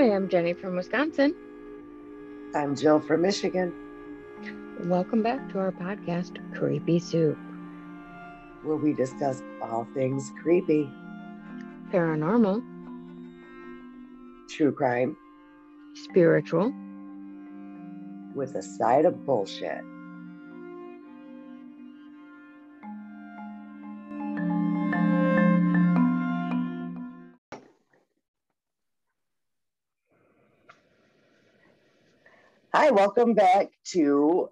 Hi, I'm Jenny from Wisconsin. I'm Jill from Michigan. Welcome back to our podcast, Kreepy Soup, where we discuss all things creepy, paranormal, true crime, spiritual, with a side of bullshit. Hi, welcome back to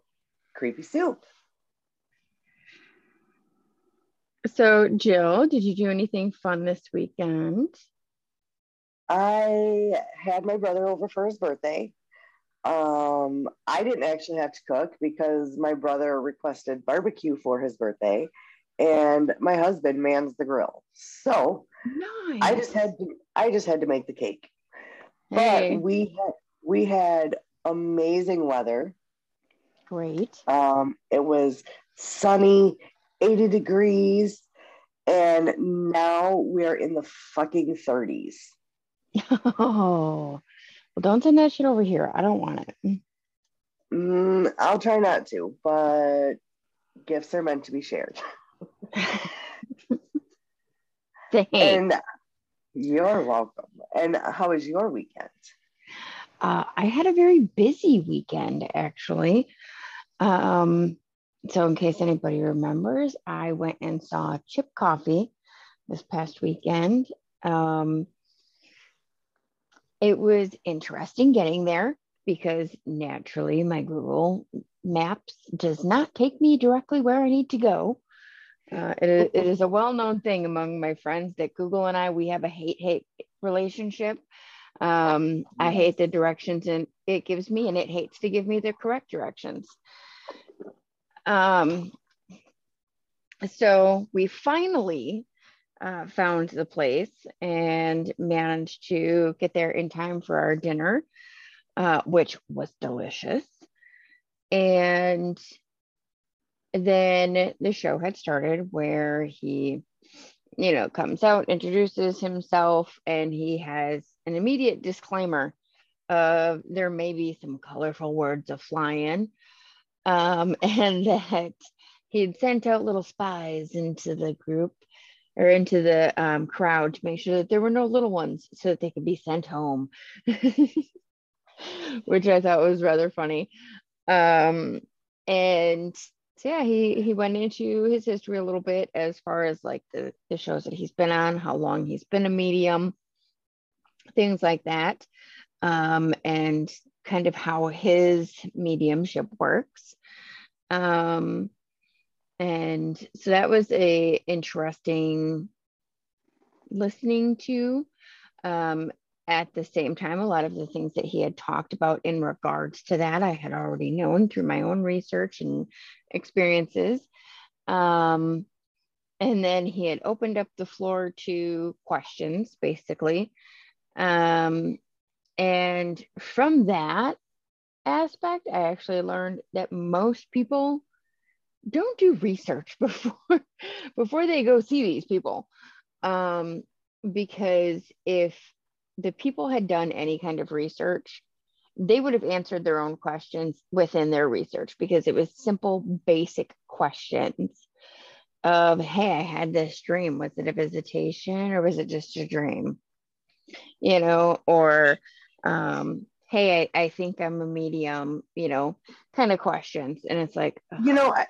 Kreepy Soup. So, Jill, did you do anything fun this weekend? I had my brother over for his birthday. Um, I didn't actually have to cook because my brother requested barbecue for his birthday, and my husband mans the grill. So nice. I just had to I just had to make the cake. Hey. But we had we had amazing weather. Great. Um, it was sunny, 80 degrees, and now we're in the fucking 30s. Oh, well, don't send that shit over here. I don't want it. Mm, I'll try not to, but gifts are meant to be shared. Thanks. And you're welcome. And how was your weekend? Uh, I had a very busy weekend, actually. Um, so, in case anybody remembers, I went and saw Chip Coffey this past weekend. Um, it was interesting getting there because naturally my Google Maps does not take me directly where I need to go. Uh, it, it is a well known thing among my friends that Google and I, we have a hate hate relationship. Um, I hate the directions and it gives me, and it hates to give me the correct directions. Um, so we finally uh, found the place and managed to get there in time for our dinner, uh, which was delicious. And then the show had started where he, you know, comes out, introduces himself, and he has an immediate disclaimer of there may be some colorful words of flying, um, and that he'd sent out little spies into the group or into the um, crowd to make sure that there were no little ones so that they could be sent home, which I thought was rather funny. Um, and so yeah, he he went into his history a little bit as far as like the, the shows that he's been on, how long he's been a medium, things like that, um, and kind of how his mediumship works. Um, and so that was a interesting listening to. Um, at the same time, a lot of the things that he had talked about in regards to that, I had already known through my own research and experiences. Um, and then he had opened up the floor to questions, basically. Um, and from that aspect, I actually learned that most people don't do research before before they go see these people. Um, because if the people had done any kind of research, they would have answered their own questions within their research because it was simple, basic questions of, hey, I had this dream. Was it a visitation or was it just a dream? You know, or um, hey, I, I think I'm a medium, you know, kind of questions. And it's like, ugh. you know, I,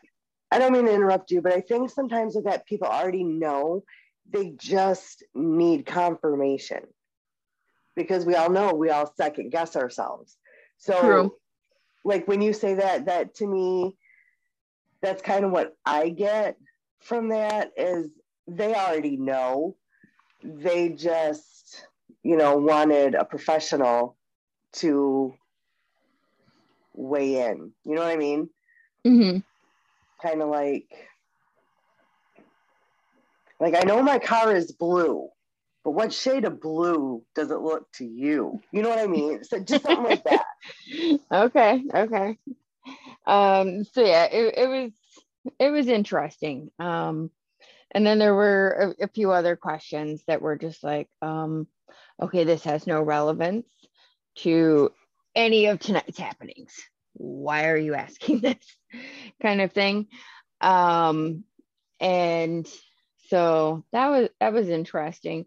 I don't mean to interrupt you, but I think sometimes with that people already know they just need confirmation because we all know we all second guess ourselves. So, True. like when you say that, that to me, that's kind of what I get from that is they already know. They just you know, wanted a professional to weigh in. You know what I mean? Mm-hmm. Kind of like, like I know my car is blue, but what shade of blue does it look to you? You know what I mean? So just something like that. Okay. Okay. Um, so yeah, it, it was it was interesting. Um, and then there were a, a few other questions that were just like, um, okay, this has no relevance. to any of tonight's happenings. Why are you asking this kind of thing? Um, and so that was that was interesting.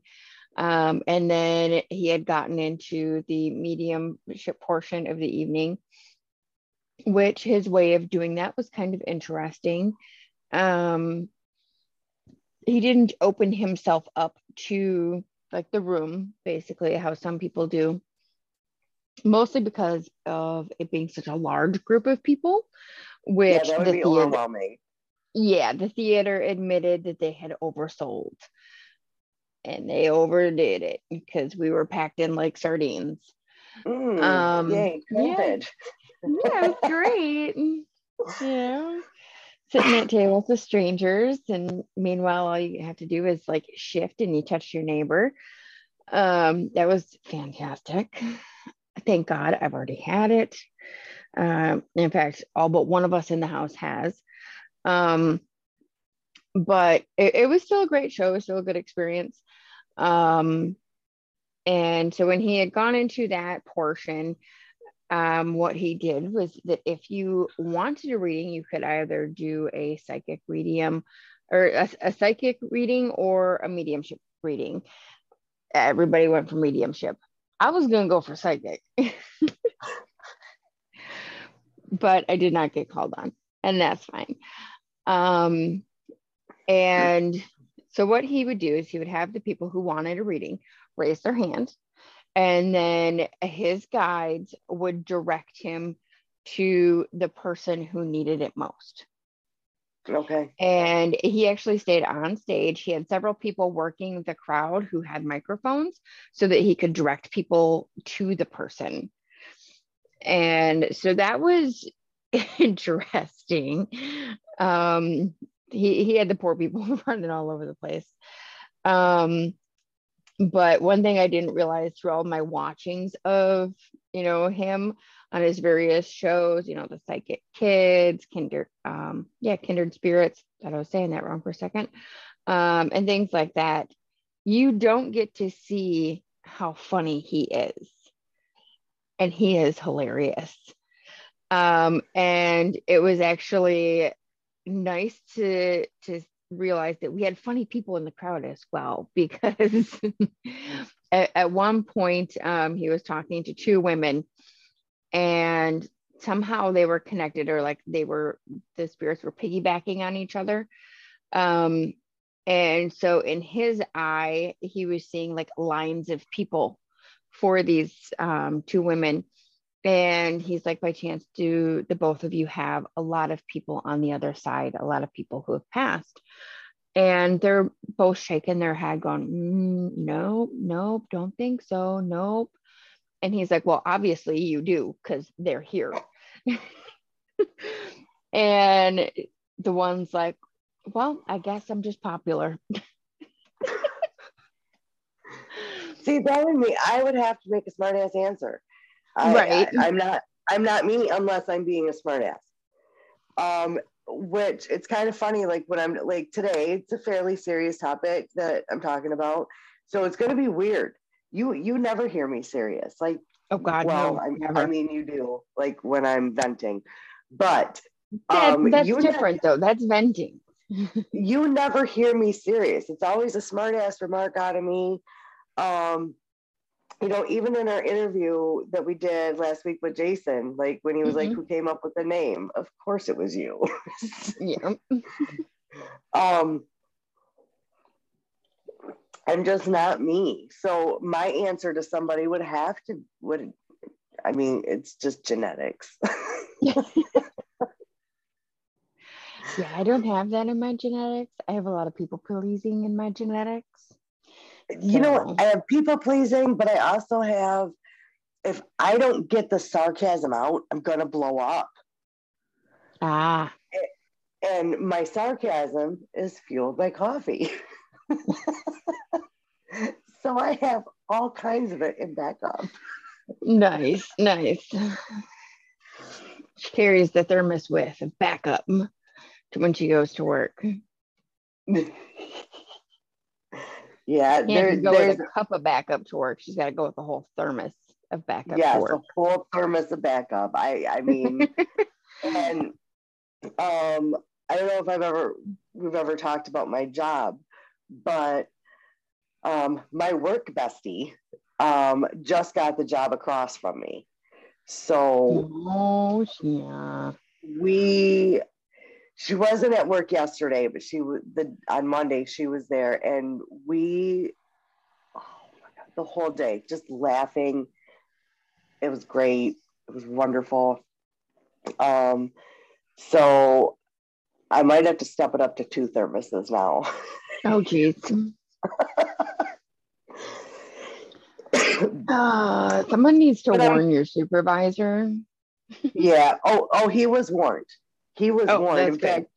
Um, and then he had gotten into the mediumship portion of the evening, which his way of doing that was kind of interesting. Um, he didn't open himself up to like the room, basically, how some people do, mostly because of it being such a large group of people, which yeah, that would the be theater, overwhelming. yeah, the theater admitted that they had oversold and they overdid it because we were packed in like sardines. Mm, Um, yay, yeah. Yeah, it was great. know, sitting at tables with strangers, and meanwhile, all you have to do is like shift and you touch your neighbor. Um, that was fantastic. Thank God I've already had it. Um, in fact, all but one of us in the house has. Um, but it, it was still a great show. It was still a good experience. Um, and so when he had gone into that portion, um, what he did was that if you wanted a reading, you could either do a psychic medium or a, a psychic reading or a mediumship reading. Everybody went for mediumship. I was going to go for psychic, but I did not get called on, and that's fine. Um, and so what he would do is he would have the people who wanted a reading raise their hand and then his guides would direct him to the person who needed it most. Okay. And he actually stayed on stage. He had several people working the crowd who had microphones so that he could direct people to the person. And so that was interesting. Um, he, he had the poor people running all over the place. Um, but one thing I didn't realize through all my watchings of, you know, him on his various shows, you know, the Psychic Kids, Kindred, um, yeah, Kindred Spirits. Thought I was saying that wrong for a second, um, and things like that. You don't get to see how funny he is, and he is hilarious. Um, and it was actually nice to to realize that we had funny people in the crowd as well because at, at, one point um, he was talking to two women and somehow they were connected or like they were the spirits were piggybacking on each other. Um, and so in his eye he was seeing like lines of people for these um, two women and he's like by chance do the both of you have a lot of people on the other side a lot of people who have passed? And they're both shaking their head going mm, no nope don't think so nope. And he's like well obviously you do because they're here. And the one's like well i guess i'm just popular. See, that would me, I would have to make a smart ass answer. I, Right. I, am not. I'm not me unless I'm being a smartass. Um, which it's kind of funny. Like when I'm like today, it's a fairly serious topic that I'm talking about, so it's going to be weird. You you never hear me serious. Like oh god well, no I, never. I mean you do. Like when I'm venting, but That- um, that's you ne- different though that's venting you never hear me serious. It's always a smart ass remark out of me. Um, you know, even in our interview that we did last week with Jason, like when he was like, Mhm. "Who came up with the name?" Of course, it was you. yeah um, I'm just not me. So my answer to somebody would have to would, I mean, it's just genetics. yeah i don't have that in my genetics i have a lot of people pleasing in my genetics you know, I have people pleasing, but I also have, if I don't get the sarcasm out, I'm gonna blow up. ah And my sarcasm is fueled by coffee. so I have all kinds of it in backup. Nice, nice. She carries the thermos with a backup to when she goes to work. yeah, Can't there, go there's with a cup of backup to work. She's got to go with the whole thermos. of backup. Yes, a full thermos of backup. I I mean, and um, I don't know if I've ever we've ever talked about my job, but um, my work bestie um, just got the job across from me. So oh yeah, we she wasn't at work yesterday, but she was the on Monday she was there, and we oh god the whole day just laughing. It was great. It was wonderful. Um, so I might have to step it up to two thermoses now. Oh geez. uh, someone needs to but warn I'm, your supervisor. yeah. Oh, oh, he was warned. He was oh, warned. In good. fact,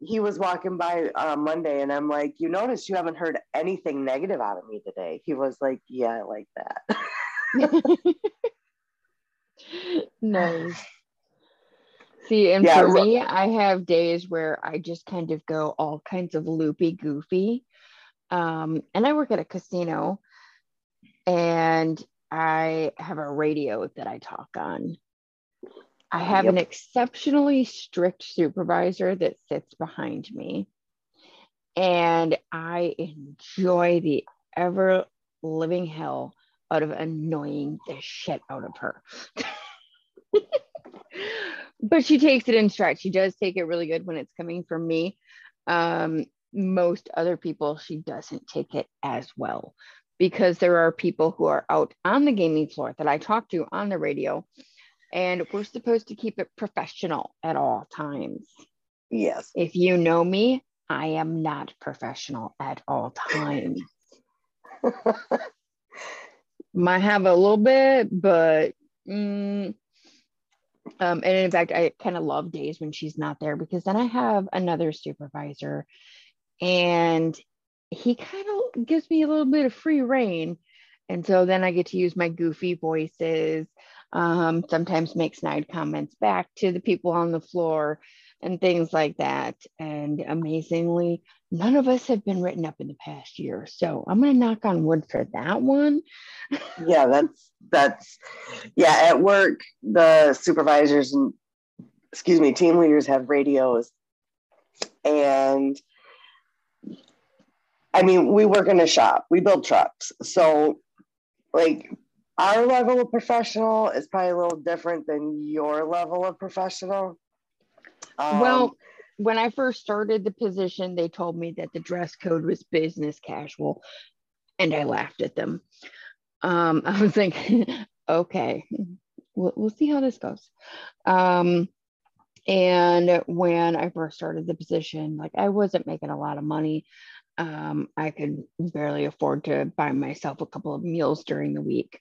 he was walking by uh, Monday, and I'm like, "You notice you haven't heard anything negative out of me today?" He was like, "Yeah, I like that." nice. See, and yeah, for me, I have days where I just kind of go all kinds of loopy goofy. Um, and I work at a casino and I have a radio that I talk on. I have yep. an exceptionally strict supervisor that sits behind me. And I enjoy the ever living hell out of annoying the shit out of her. but she takes it in stride. She does take it really good when it's coming from me. Um, most other people, she doesn't take it as well because there are people who are out on the gaming floor that I talk to on the radio and we're supposed to keep it professional at all times. Yes. If you know me, I am not professional at all times. Might have a little bit, but mm, um, and in fact, I kind of love days when she's not there because then I have another supervisor and he kind of gives me a little bit of free reign. And so then I get to use my goofy voices um, sometimes make snide comments back to the people on the floor and things like that. And amazingly, none of us have been written up in the past year. So I'm going to knock on wood for that one. yeah, that's, that's, yeah, at work, the supervisors and, excuse me, team leaders have radios. And I mean, we work in a shop, we build trucks. So, like, our level of professional is probably a little different than your level of professional. Um, well, when I first started the position, they told me that the dress code was business casual, and I laughed at them. Um, I was like, okay, we'll, we'll see how this goes. Um, and when I first started the position, like I wasn't making a lot of money. Um, I could barely afford to buy myself a couple of meals during the week.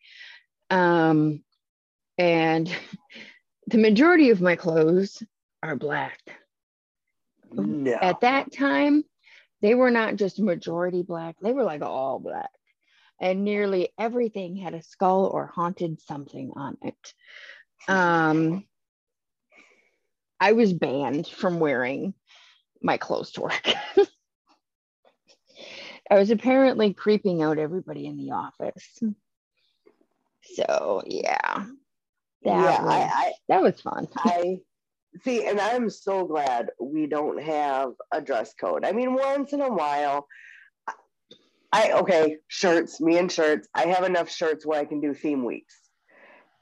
Um, and the majority of my clothes are black. No. At that time, they were not just majority black, they were like all black. And nearly everything had a skull or haunted something on it. Um, I was banned from wearing my clothes to work. I was apparently creeping out everybody in the office. So yeah, that yeah, was, I, I, that was fun. I see, and I'm so glad we don't have a dress code. I mean, once in a while, I okay, shirts, me and shirts. I have enough shirts where I can do theme weeks.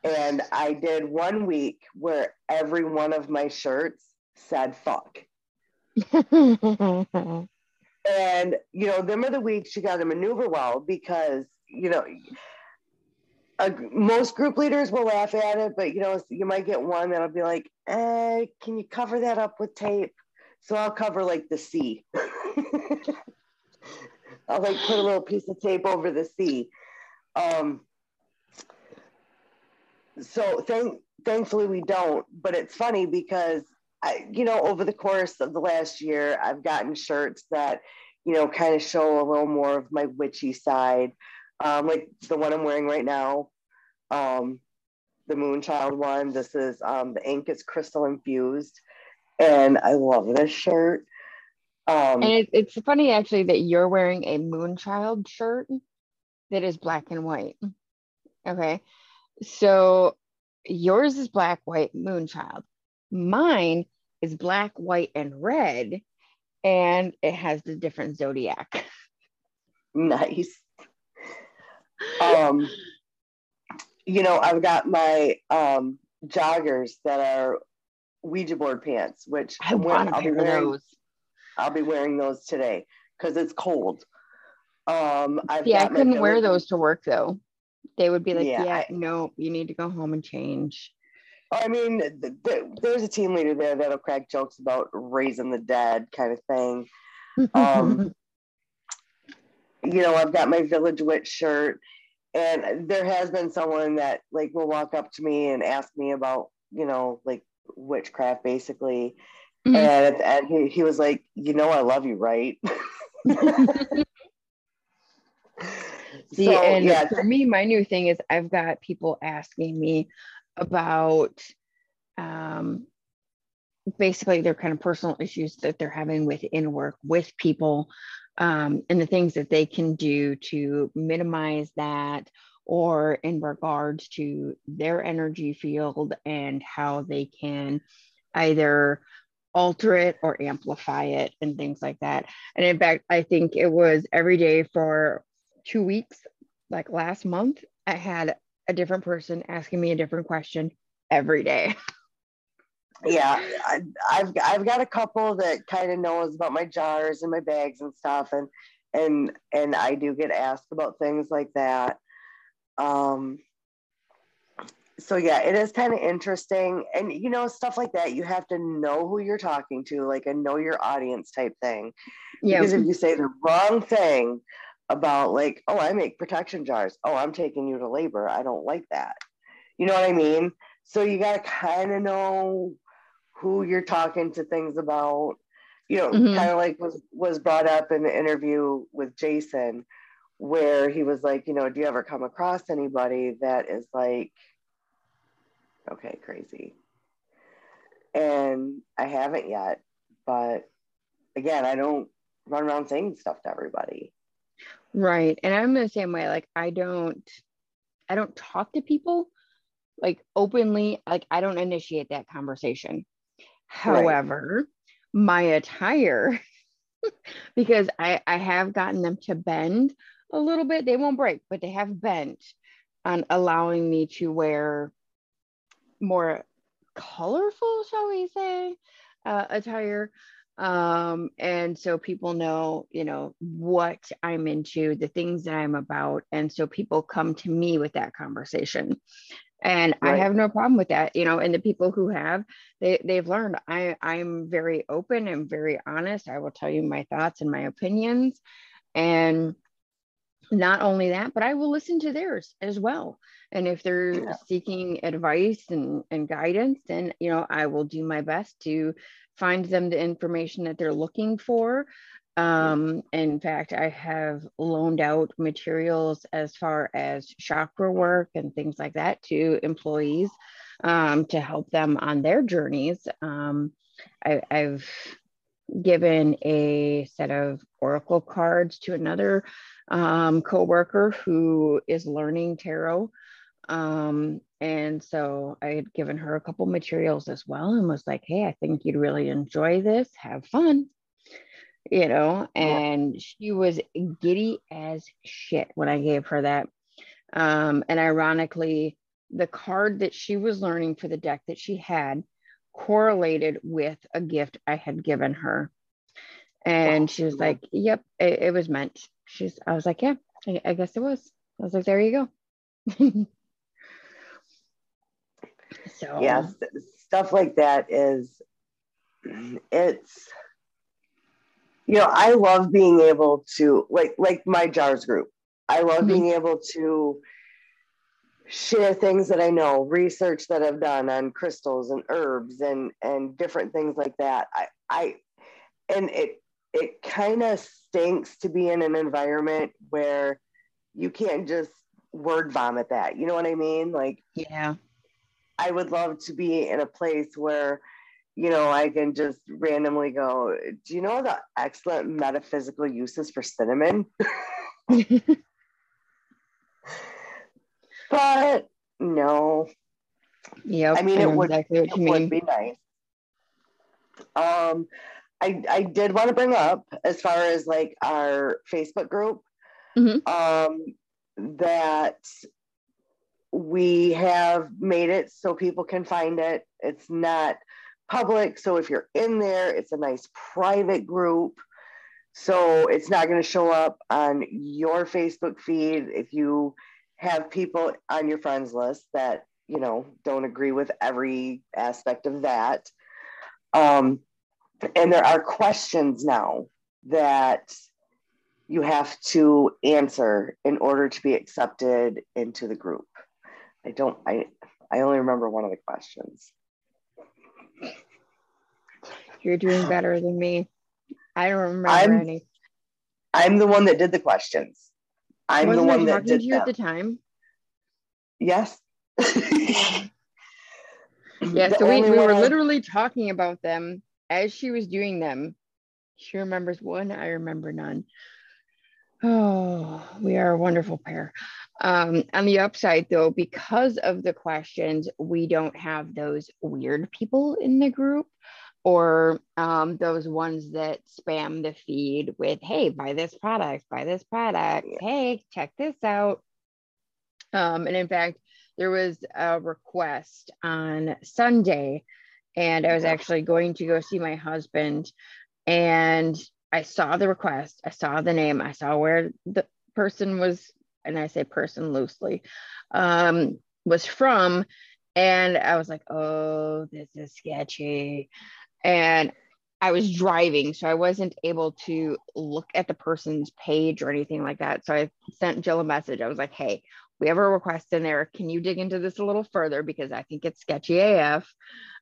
And I did one week where every one of my shirts said fuck. and you know them are the weeks you got to maneuver well because you know most group leaders will laugh at it but you know you might get one that'll be like eh, can you cover that up with tape? So i'll cover like the c i'll like put a little piece of tape over the c um so thank thankfully we don't but it's funny because I, you know, over the course of the last year, I've gotten shirts that, you know, kind of show a little more of my witchy side. Um, like the one I'm wearing right now, um, the Moonchild one. This is um, the ink is crystal infused, and I love this shirt. Um, and it, it's funny actually that you're wearing a Moonchild shirt that is black and white. Okay. So yours is black, white, moonchild. Mine is black, white, and red, and it has the different zodiac. Nice. Um, you know, I've got my um joggers that are Ouija board pants, which I want to pair wearing, those. I'll be wearing those today because it's cold. Um, I've Yeah, I couldn't wear those to work though. They would be like, Yeah, yeah, I- no, you need to go home and change. I mean, th- th- there's a team leader there that'll crack jokes about raising the dead kind of thing. Um, you know, I've got my Village Witch shirt, and there has been someone that like will walk up to me and ask me about, you know, like witchcraft basically. Mhm. And at the end, he, he was like, you know, I love you, right? See, So, and yeah, for me, my new thing is I've got people asking me about um, basically their kind of personal issues that they're having within work with people um, and the things that they can do to minimize that or in regards to their energy field and how they can either alter it or amplify it and things like that. And in fact, I think it was every day for two weeks, like last month, I had a different person asking me a different question every day. yeah I, i've i've got a couple that kind of knows about my jars and my bags and stuff and and and i do get asked about things like that um so yeah it is kind of interesting and you know stuff like that you have to know who you're talking to like a know your audience type thing Yeah. because if you say the wrong thing about like oh i make protection jars. Oh i'm taking you to labor. I don't like that. You know what i mean? So you got to kind of know who you're talking to things about. You know Mhm. kind of like was was brought up in the interview with jason where he was like you know do you ever come across anybody that is like okay crazy? And i haven't yet but again i don't run around saying stuff to everybody Right. And I'm the same way. Like I don't I don't talk to people like openly, like I don't initiate that conversation. However, my attire, because I, I have gotten them to bend a little bit, they won't break, but they have bent on allowing me to wear more colorful, shall we say, uh, attire. Um, and so people know, you know, what I'm into, the things that I'm about. And so people come to me with that conversation. And I have no problem with that, you know, and the people who have, they, they've learned I, I'm very open and very honest. I will tell you my thoughts and my opinions. And not only that, but I will listen to theirs as well. And if they're Yeah. seeking advice and, and guidance, then, you know, I will do my best to find them the information that they're looking for. Um, in fact, I have loaned out materials as far as chakra work and things like that to employees um, to help them on their journeys. Um, I, I've given a set of oracle cards to another um, coworker who is learning tarot. Um, and so I had given her a couple materials as well and was like, hey, I think you'd really enjoy this. Have fun. You know, and she was giddy as shit when I gave her that. Um, and ironically, the card that she was learning for the deck that she had correlated with a gift I had given her. And she was like, Yep, it, it was meant. She's, I was like, Yeah, I, I guess it was. I was like, There you go. so, yes stuff like that is it's you know i love being able to like like my jars group i love Mhm. being able to share things that i know research that i've done on crystals and herbs and and different things like that i i and it it kind of stinks to be in an environment where you can't just word vomit that you know what i mean like yeah. I would love to be in a place where, you know, I can just randomly go, do you know the excellent metaphysical uses for cinnamon? but no. Yeah. I mean, I it would, exactly it would be nice. Um, I I did want to bring up as far as like our Facebook group, Mhm. um, that we have made it so people can find it. It's not public, so if you're in there, it's a nice private group. So it's not going to show up on your Facebook feed if you have people on your friends list that you know don't agree with every aspect of that. Um, and there are questions now that you have to answer in order to be accepted into the group. I don't. I I only remember one of the questions. You're doing better than me. I don't remember I'm- any. I'm the one that did the questions. I'm Wasn't the one that did to you them. at the time? yes. Yeah, so we, we were I- literally talking about them as she was doing them. She remembers one, I remember none. Oh, we are a wonderful pair. Um, on the upside, though, because of the questions, we don't have those weird people in the group or um, those ones that spam the feed with, hey, buy this product, buy this product, hey, check this out. Um, and in fact, there was a request on Sunday, and I was actually going to go see my husband, and I saw the request, I saw the name, I saw where the person was, and I say person loosely, um, was from, and I was like, oh, this is sketchy, and I was driving, so I wasn't able to look at the person's page or anything like that. So I sent Jill a message. I was like, hey, we have a request in there. Can you dig into this a little further? Because I think it's sketchy AF.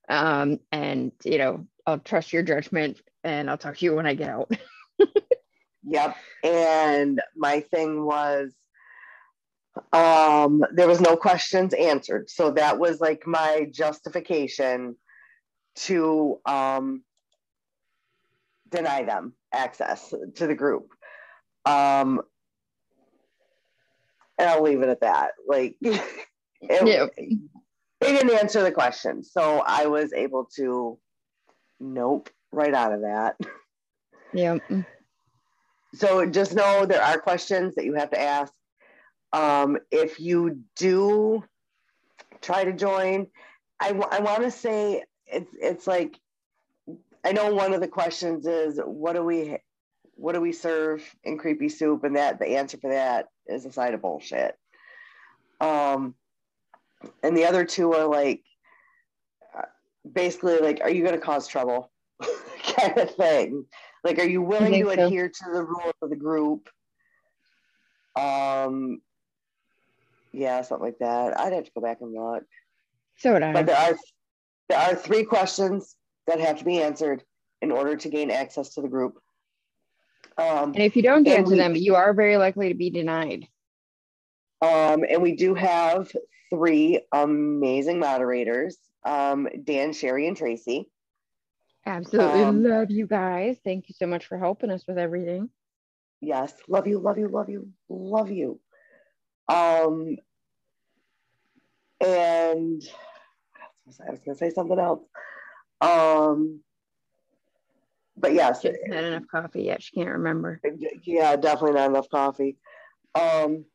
Um, and, you know, I'll trust your judgment and I'll talk to you when I get out. Yep. And my thing was um there was no questions answered. So that was like my justification to um deny them access to the group. Um and I'll leave it at that. Like it, Yeah. They didn't answer the question. So I was able to nope right out of that. yeah. so just know there are questions that you have to ask. Um, if you do try to join, I, w- I want to say it's it's like I know one of the questions is what do we what do we serve in Kreepy Soup, and that the answer for that is a side of bullshit. Um, and the other two are like basically like, are you going to cause trouble, kind of thing. Like, are you willing to so. adhere to the rules of the group? Um, yeah, something like that. I'd have to go back and look. So would I. But there are there are three questions that have to be answered in order to gain access to the group. Um, and if you don't answer we- them, you are very likely to be denied. Um, and we do have three amazing moderators: um, Dan, Sherry, and Tracy. Absolutely Um, love you guys. Thank you so much for helping us with everything. Yes, love you, love you, love you, love you. Um, and what else was I? Was gonna say something else. Um, but yes, She hasn't had enough coffee yet. She can't remember. yeah, definitely not enough coffee. Um,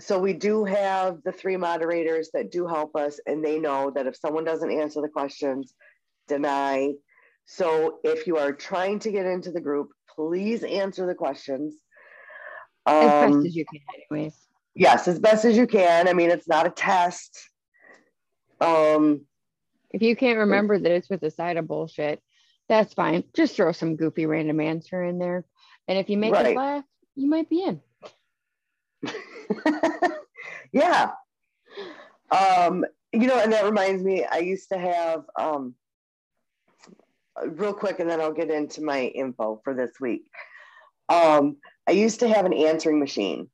so we do have the three moderators that do help us, and they know that if someone doesn't answer the questions, deny. So if you are trying to get into the group, please answer the questions. As Um, best as you can, anyways. yes, as best as you can. I mean, it's not a test. Um, If you can't remember that it's with a side of bullshit, that's fine. Just throw some goofy random answer in there. And if you make us laugh, you might be in. yeah. Um, you know, and that reminds me, I used to have um real quick and then I'll get into my info for this week. Um, I used to have an answering machine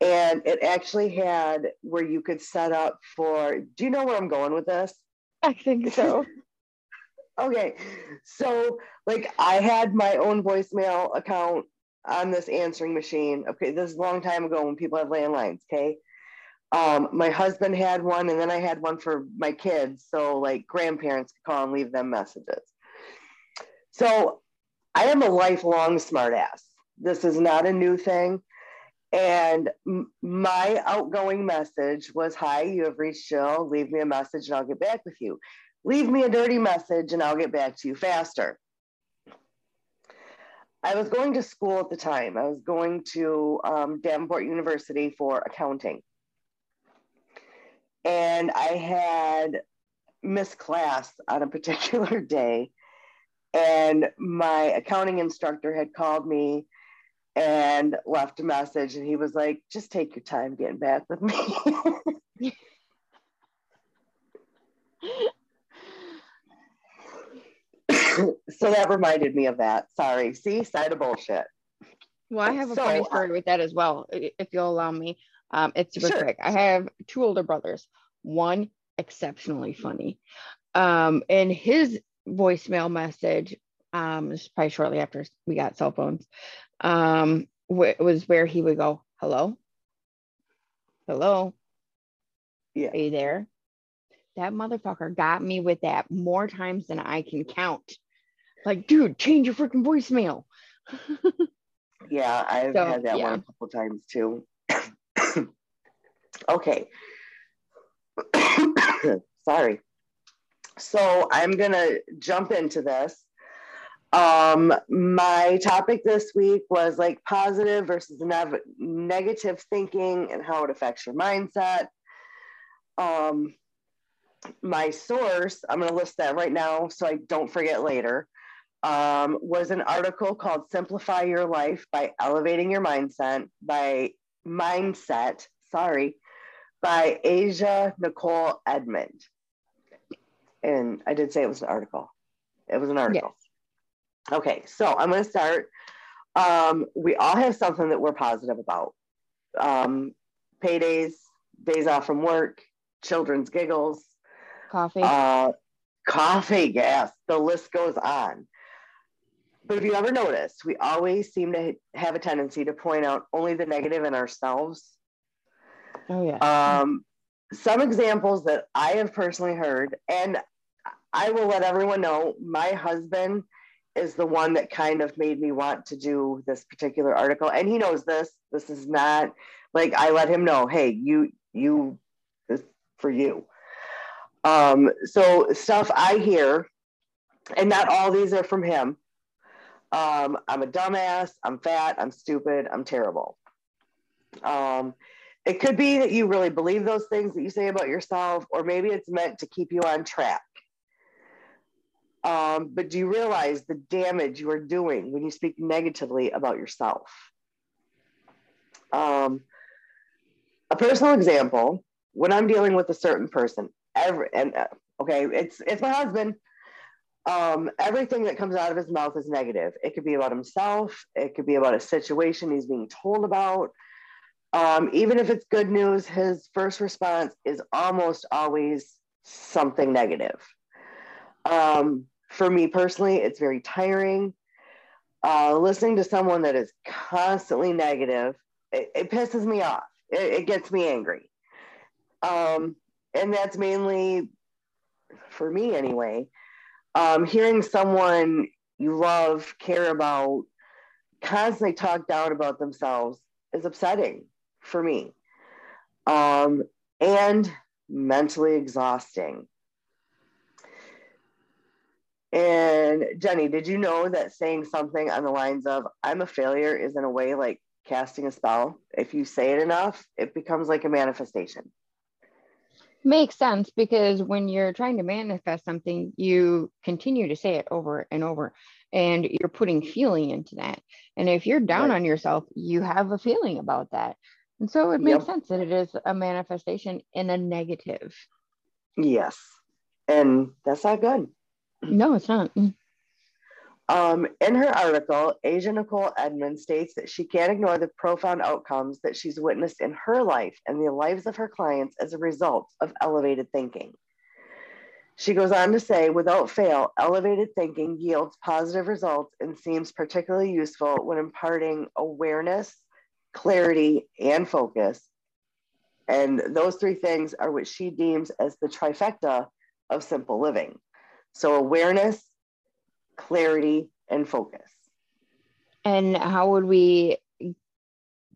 and it actually had where you could set up for do you know where I'm going with this? I think so. Okay. So like I had my own voicemail account on this answering machine. Okay, this is a long time ago when people had landlines, okay? Um, my husband had one, and then I had one for my kids. So, like, grandparents could call and leave them messages. So, I am a lifelong smartass. This is not a new thing. And my outgoing message was Hi, you have reached Jill. Leave me a message and I'll get back with you. Leave me a dirty message and I'll get back to you faster. I was going to school at the time. I was going to um, Davenport University for accounting. And I had missed class on a particular day. And my accounting instructor had called me and left a message. And he was like, just take your time getting back with me. so that reminded me of that. Sorry. See, side of bullshit. Well, I have a so, funny story with that as well, if you'll allow me. Um, it's super sure. quick. I have two older brothers. One exceptionally funny. Um, and his voicemail message, um, was probably shortly after we got cell phones, um, wh- was where he would go, "Hello, hello, yeah, are you there?" That motherfucker got me with that more times than I can count. Like, dude, change your freaking voicemail. yeah, I've so, had that yeah. one a couple times too. okay. Sorry. So I'm going to jump into this. Um, my topic this week was like positive versus ne- negative thinking and how it affects your mindset. Um, my source, I'm going to list that right now so I don't forget later um, was an article called Simplify Your Life by Elevating Your Mindset by Mindset, sorry, by Asia Nicole Edmond. And I did say it was an article. It was an article. Yes. Okay, so I'm going to start. Um, we all have something that we're positive about. Um, paydays, days off from work, children's giggles, coffee, uh, coffee, gas. The list goes on. But if you ever notice, we always seem to have a tendency to point out only the negative in ourselves. Oh, yeah. Um, some examples that I have personally heard, and I will let everyone know my husband is the one that kind of made me want to do this particular article. And he knows this. This is not like I let him know, hey, you, you, this for you. Um, so stuff I hear, and not all these are from him, um, I'm a dumbass, I'm fat, I'm stupid, I'm terrible. Um, it could be that you really believe those things that you say about yourself, or maybe it's meant to keep you on track. Um, but do you realize the damage you are doing when you speak negatively about yourself? Um, a personal example when I'm dealing with a certain person, every and uh, okay, it's it's my husband um, everything that comes out of his mouth is negative. It could be about himself, it could be about a situation he's being told about. Um, even if it's good news, his first response is almost always something negative. Um, for me personally, it's very tiring. Uh, listening to someone that is constantly negative, it, it pisses me off. It, it gets me angry. Um, and that's mainly, for me anyway, um, hearing someone you love, care about, constantly talk down about themselves is upsetting for me um, and mentally exhausting. And Jenny, did you know that saying something on the lines of, I'm a failure is in a way like casting a spell? If you say it enough, it becomes like a manifestation. Makes sense because when you're trying to manifest something, you continue to say it over and over, and you're putting feeling into that. And if you're down right. on yourself, you have a feeling about that. And so it makes yep. sense that it is a manifestation in a negative. Yes. And that's not good. No, it's not. Mm. Um, in her article, Asia Nicole Edmond states that she can't ignore the profound outcomes that she's witnessed in her life and the lives of her clients as a result of elevated thinking. She goes on to say, without fail, elevated thinking yields positive results and seems particularly useful when imparting awareness, clarity, and focus, And those three things are what she deems as the trifecta of simple living. So awareness, clarity, and focus. And how would we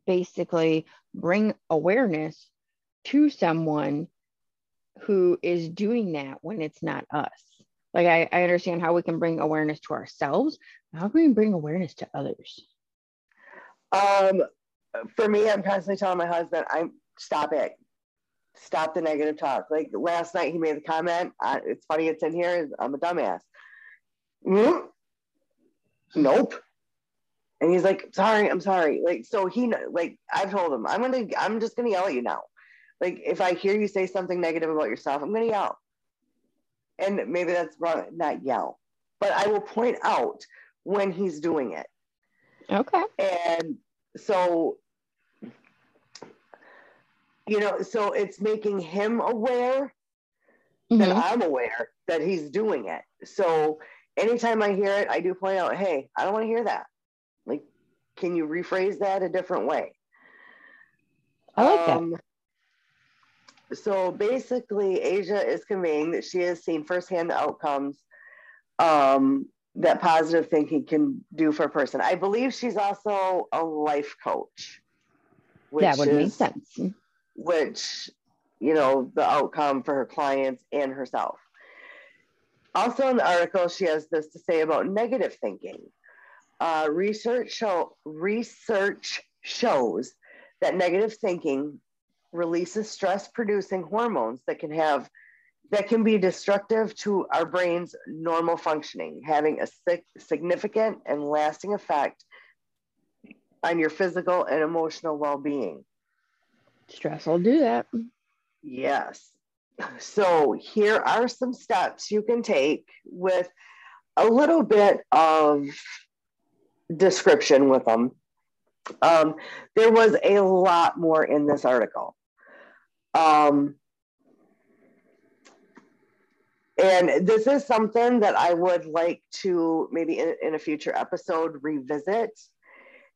basically bring awareness to someone who is doing that when it's not us? Like, I, I understand how we can bring awareness to ourselves. How can we bring awareness to others? Um, for me, I'm constantly telling my husband, I'm stop it. Stop the negative talk. Like last night, he made the comment. Uh, it's funny, it's in here. I'm a dumbass. Mm-hmm. Nope. And he's like, sorry, I'm sorry. Like, so he, like, I've told him, I'm gonna, I'm just gonna yell at you now. Like, if I hear you say something negative about yourself, I'm gonna yell. And maybe that's wrong, not yell, but I will point out when he's doing it. Okay. And so, you know, so it's making him aware mm-hmm. that I'm aware that he's doing it. So anytime I hear it, I do point out, hey, I don't want to hear that. Like, can you rephrase that a different way? I like um, that. So basically, Asia is conveying that she has seen firsthand the outcomes um, that positive thinking can do for a person. I believe she's also a life coach. that would is, make sense. Which, you know, the outcome for her clients and herself. Also, in the article, she has this to say about negative thinking. Uh, research show research shows that negative thinking releases stress-producing hormones that can have that can be destructive to our brain's normal functioning, having a significant and lasting effect on your physical and emotional well-being. Stress will do that. Yes. So here are some steps you can take with a little bit of description with them. Um, there was a lot more in this article. Um, and this is something that I would like to maybe in, in a future episode revisit.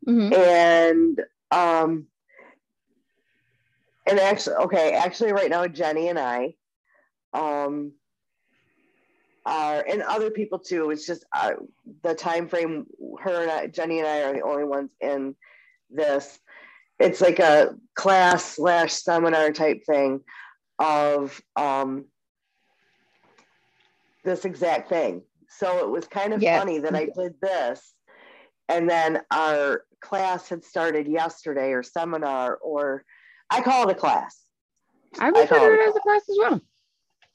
Mm-hmm. And um and actually okay, actually right now Jenny and I um are and other people too. It's just uh, the time frame her and I, Jenny and I are the only ones in this. It's like a class slash seminar type thing of um this exact thing. So it was kind of funny that I did this. And then our class had started yesterday or seminar, or I call it a class. I refer to it as a class as well.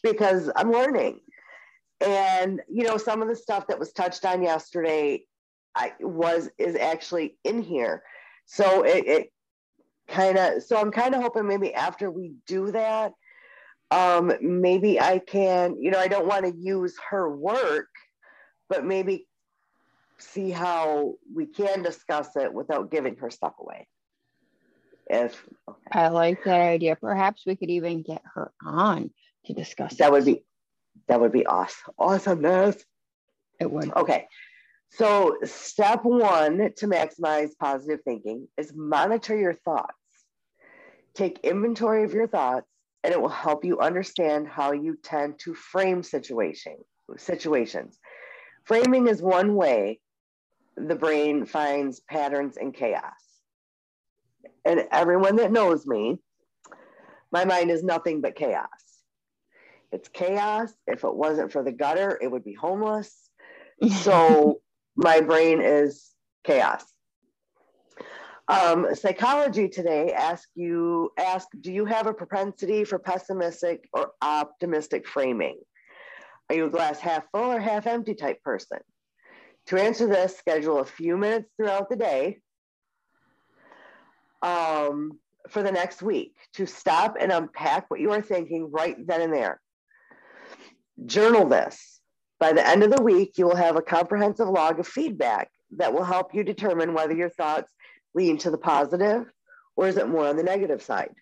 Because I'm learning. And you know, some of the stuff that was touched on yesterday I was is actually in here. So it, it kind of so I'm kind of hoping maybe after we do that, um, maybe I can, you know, I don't want to use her work, but maybe see how we can discuss it without giving her stuff away. If okay. I like that idea, perhaps we could even get her on to discuss. That it. would be that would be awesome. Awesomeness. It would. Okay. So, step one to maximize positive thinking is monitor your thoughts. Take inventory of your thoughts and it will help you understand how you tend to frame situation, situations. Framing is one way the brain finds patterns in chaos. And everyone that knows me, my mind is nothing but chaos. It's chaos. If it wasn't for the gutter, it would be homeless. So my brain is chaos. Um, psychology today ask you ask do you have a propensity for pessimistic or optimistic framing are you a glass half full or half empty type person to answer this schedule a few minutes throughout the day um, for the next week to stop and unpack what you are thinking right then and there journal this by the end of the week you will have a comprehensive log of feedback that will help you determine whether your thoughts lean to the positive or is it more on the negative side?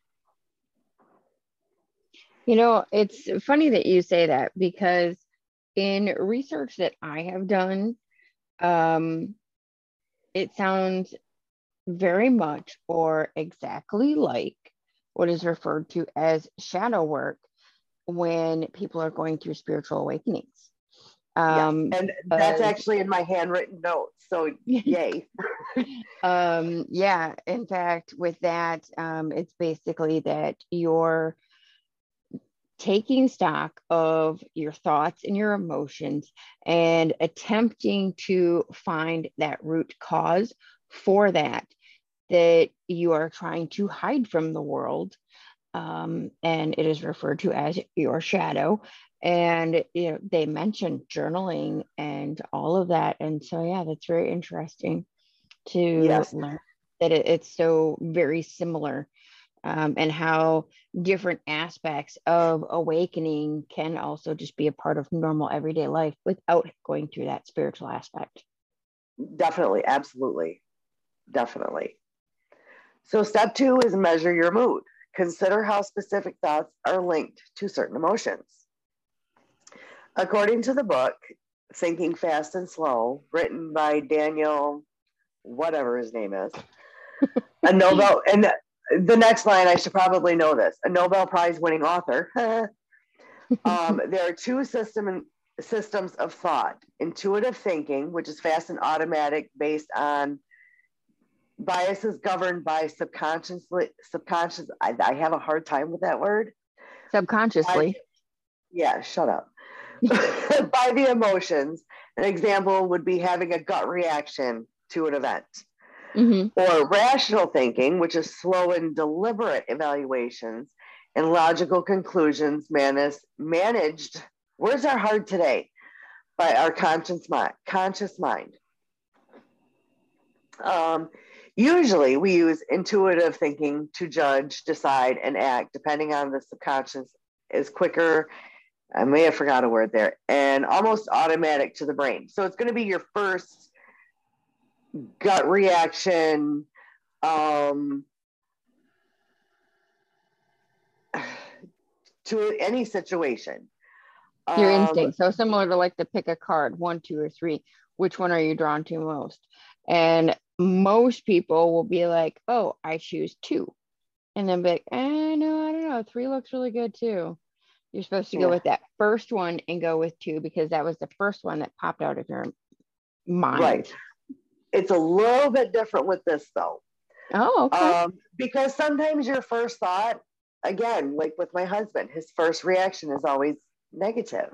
You know, it's funny that you say that because in research that I have done, um, it sounds very much or exactly like what is referred to as shadow work when people are going through spiritual awakenings. Um, yes. And that's uh, actually in my handwritten notes. So, yay. um, yeah. In fact, with that, um, it's basically that you're taking stock of your thoughts and your emotions and attempting to find that root cause for that that you are trying to hide from the world um, and it is referred to as your shadow. And you know they mentioned journaling and all of that. And so yeah that's very interesting to yes. learn that it, it's so very similar um, and how different aspects of awakening can also just be a part of normal everyday life without going through that spiritual aspect. Definitely. Absolutely. Definitely so step two is measure your mood consider how specific thoughts are linked to certain emotions According to the book, Thinking Fast and Slow, written by Daniel, whatever his name is, a Nobel, and the next line, I should probably know this, a Nobel Prize winning author. um, there are two system, systems of thought intuitive thinking, which is fast and automatic based on biases governed by subconsciously subconscious I, I have a hard time with that word subconsciously yeah shut up by the emotions. An example would be having a gut reaction to an event. Mm-hmm. Or rational thinking, which is slow and deliberate evaluations and logical conclusions managed, managed words are hard today, by our conscious mind. Conscious mind. Um, usually, we use intuitive thinking to judge, decide, and act, depending on the subconscious is quicker I may have forgot a word there, and almost automatic to the brain. So it's going to be your first gut reaction. Um, to any situation. Your um, instinct. So similar to like to pick a card, one, two, or three. Which one are you drawn to most? And most people will be like, oh, I choose two. And then be like, eh, no, I don't know. Three looks really good too. You're supposed to yeah. go with that first one and go with two because that was the first one that popped out of your mind. Right. It's a little bit different with this though. Oh, okay. Um, because sometimes your first thought, again, like with my husband, his first reaction is always negative.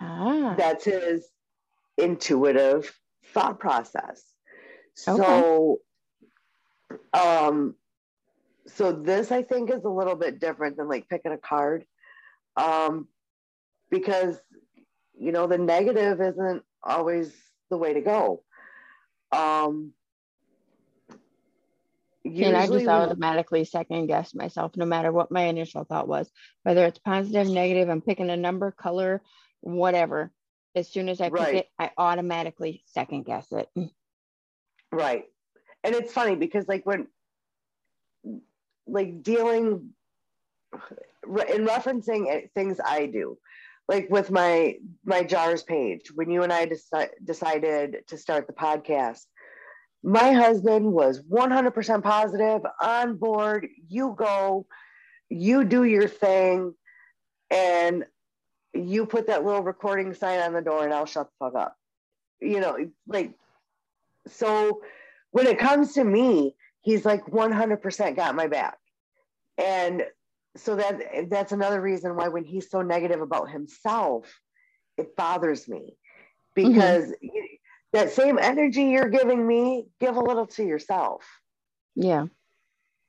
Ah. That's his intuitive thought process. Okay. So, um, so this I think is a little bit different than like picking a card um, because you know the negative isn't always the way to go. Um, and I just automatically second guess myself, no matter what my initial thought was, whether it's positive, negative. I'm picking a number, color, whatever. As soon as I pick right. it, I automatically second guess it. Right, and it's funny because like when, like dealing in referencing things I do, like with my my jars page, when you and I deci- decided to start the podcast, my husband was 100% positive, on board. You go, you do your thing, and you put that little recording sign on the door, and I'll shut the fuck up. You know, like so. When it comes to me, he's like 100% got my back. And so that that's another reason why when he's so negative about himself it bothers me because mm-hmm. that same energy you're giving me give a little to yourself yeah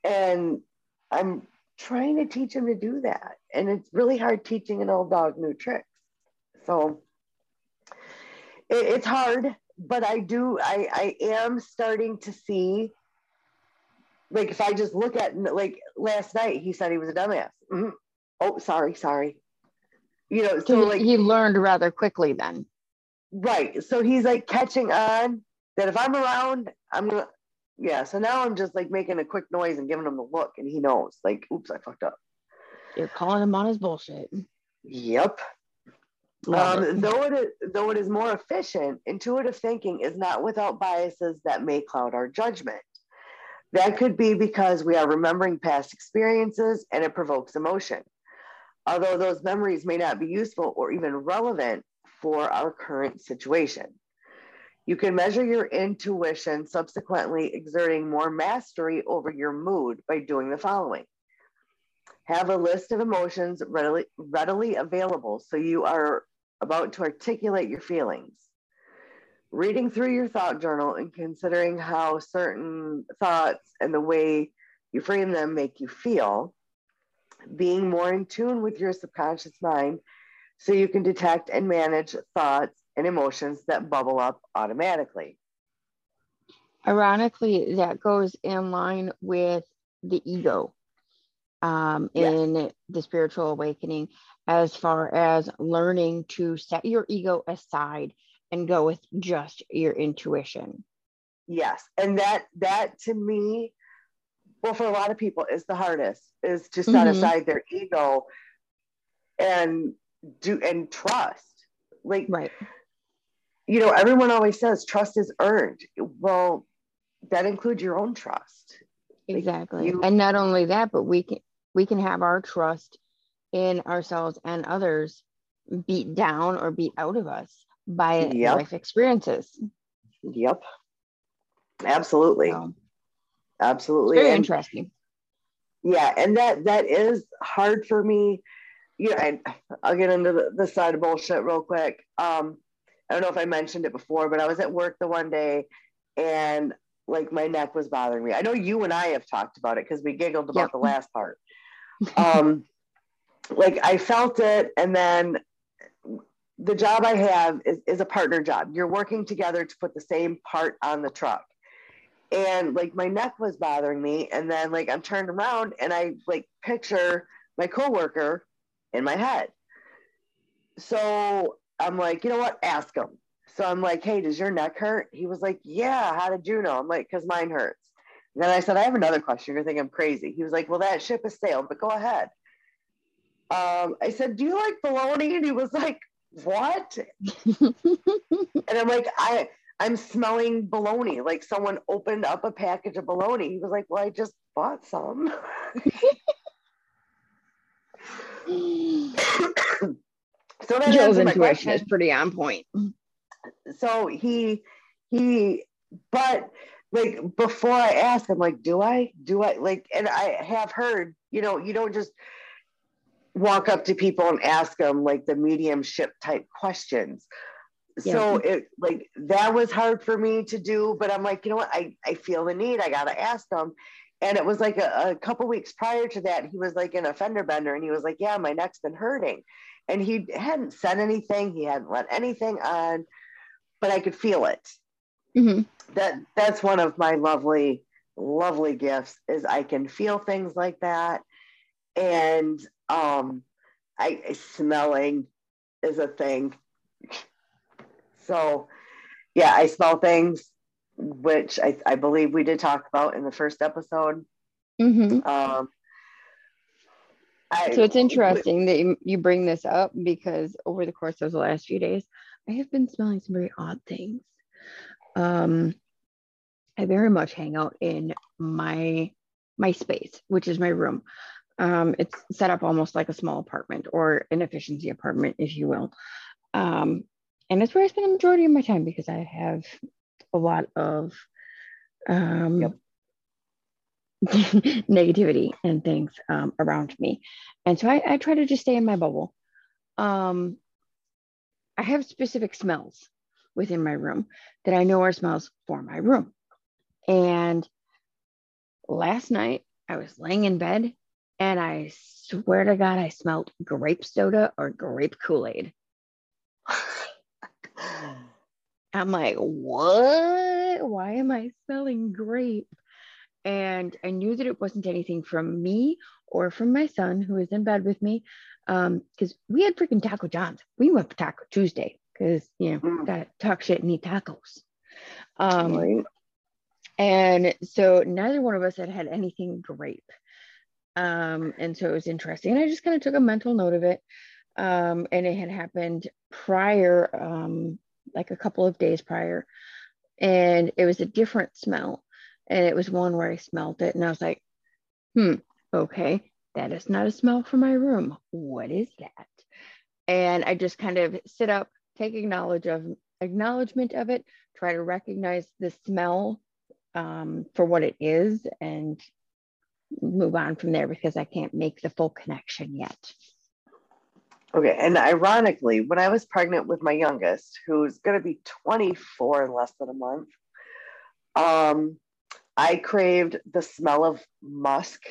and i'm trying to teach him to do that and it's really hard teaching an old dog new tricks so it, it's hard but i do i i am starting to see like if I just look at like last night, he said he was a dumbass. Mm-hmm. Oh, sorry, sorry. You know, so, so like he learned rather quickly then. Right. So he's like catching on that if I'm around, I'm gonna yeah. So now I'm just like making a quick noise and giving him a look, and he knows, like, oops, I fucked up. You're calling him on his bullshit. Yep. Um, though it is though it is more efficient, intuitive thinking is not without biases that may cloud our judgment. That could be because we are remembering past experiences and it provokes emotion. Although those memories may not be useful or even relevant for our current situation. You can measure your intuition, subsequently exerting more mastery over your mood by doing the following. Have a list of emotions readily, readily available so you are about to articulate your feelings. Reading through your thought journal and considering how certain thoughts and the way you frame them make you feel. Being more in tune with your subconscious mind so you can detect and manage thoughts and emotions that bubble up automatically. Ironically, that goes in line with the ego um, yes. in the spiritual awakening, as far as learning to set your ego aside and go with just your intuition. Yes, and that that to me, well, for a lot of people, is the hardest is to set mm-hmm. aside their ego and do and trust. Like, right you know, everyone always says trust is earned. Well, that includes your own trust. Exactly. You, and not only that, but we can we can have our trust in ourselves and others beat down or beat out of us by yep. life experiences. Yep. Absolutely. So, Absolutely. very and, interesting. Yeah, and that that is hard for me. Yeah, and I'll get into the, the side of bullshit real quick. Um, I don't know if I mentioned it before, but I was at work the one day and like my neck was bothering me. I know you and I have talked about it because we giggled about yep. the last part. Um, like I felt it, and then the job I have is, is a partner job. You're working together to put the same part on the truck. And like my neck was bothering me. And then like I'm turned around and I like picture my coworker in my head. So I'm like, you know what? Ask him. So I'm like, hey, does your neck hurt? He was like, yeah. How did you know? I'm like, because mine hurts. And then I said, I have another question. You're thinking I'm crazy. He was like, well, that ship has sailed, but go ahead. Um, I said, do you like bologna? And he was like, what? and I'm like, I, I'm smelling bologna. Like someone opened up a package of bologna. He was like, well, I just bought some. So that Joe's intuition is pretty on point. So he he but like before I ask, I'm like, do I? Do I like and I have heard, you know, you don't just walk up to people and ask them like the mediumship type questions. Yeah. So it like that was hard for me to do, but I'm like, you know what? I, I feel the need. I gotta ask them. And it was like a, a couple weeks prior to that, he was like in a fender bender and he was like, Yeah, my neck's been hurting and he hadn't said anything he hadn't let anything on but i could feel it mm-hmm. that that's one of my lovely lovely gifts is i can feel things like that and um i smelling is a thing so yeah i smell things which i, I believe we did talk about in the first episode mm-hmm. um I, so it's interesting that you, you bring this up because over the course of the last few days, I have been smelling some very odd things. Um, I very much hang out in my my space, which is my room. Um, it's set up almost like a small apartment or an efficiency apartment, if you will. Um, and it's where I spend the majority of my time because I have a lot of um, yep. negativity and things um, around me. And so I, I, try to just stay in my bubble. Um, I have specific smells within my room that I know are smells for my room. And last night I was laying in bed and I swear to God, I smelled grape soda or grape Kool Aid. I'm like, what? Why am I smelling grape? And I knew that it wasn't anything from me or from my son who was in bed with me. Um, because we had freaking Taco John's. We went for Taco Tuesday because you know, mm. gotta talk shit and eat tacos. Um right. and so neither one of us had had anything grape. Um, and so it was interesting. And I just kind of took a mental note of it. Um, and it had happened prior, um, like a couple of days prior, and it was a different smell And it was one where I smelled it and I was like, hmm, okay, that is not a smell from my room. What is that? And I just kind of sit up, take acknowledge of acknowledgement of it, try to recognize the smell um, for what it is, and move on from there because I can't make the full connection yet. Okay, and ironically, when I was pregnant with my youngest, who's going to be 24 in less than a month, um, I craved the smell of musk.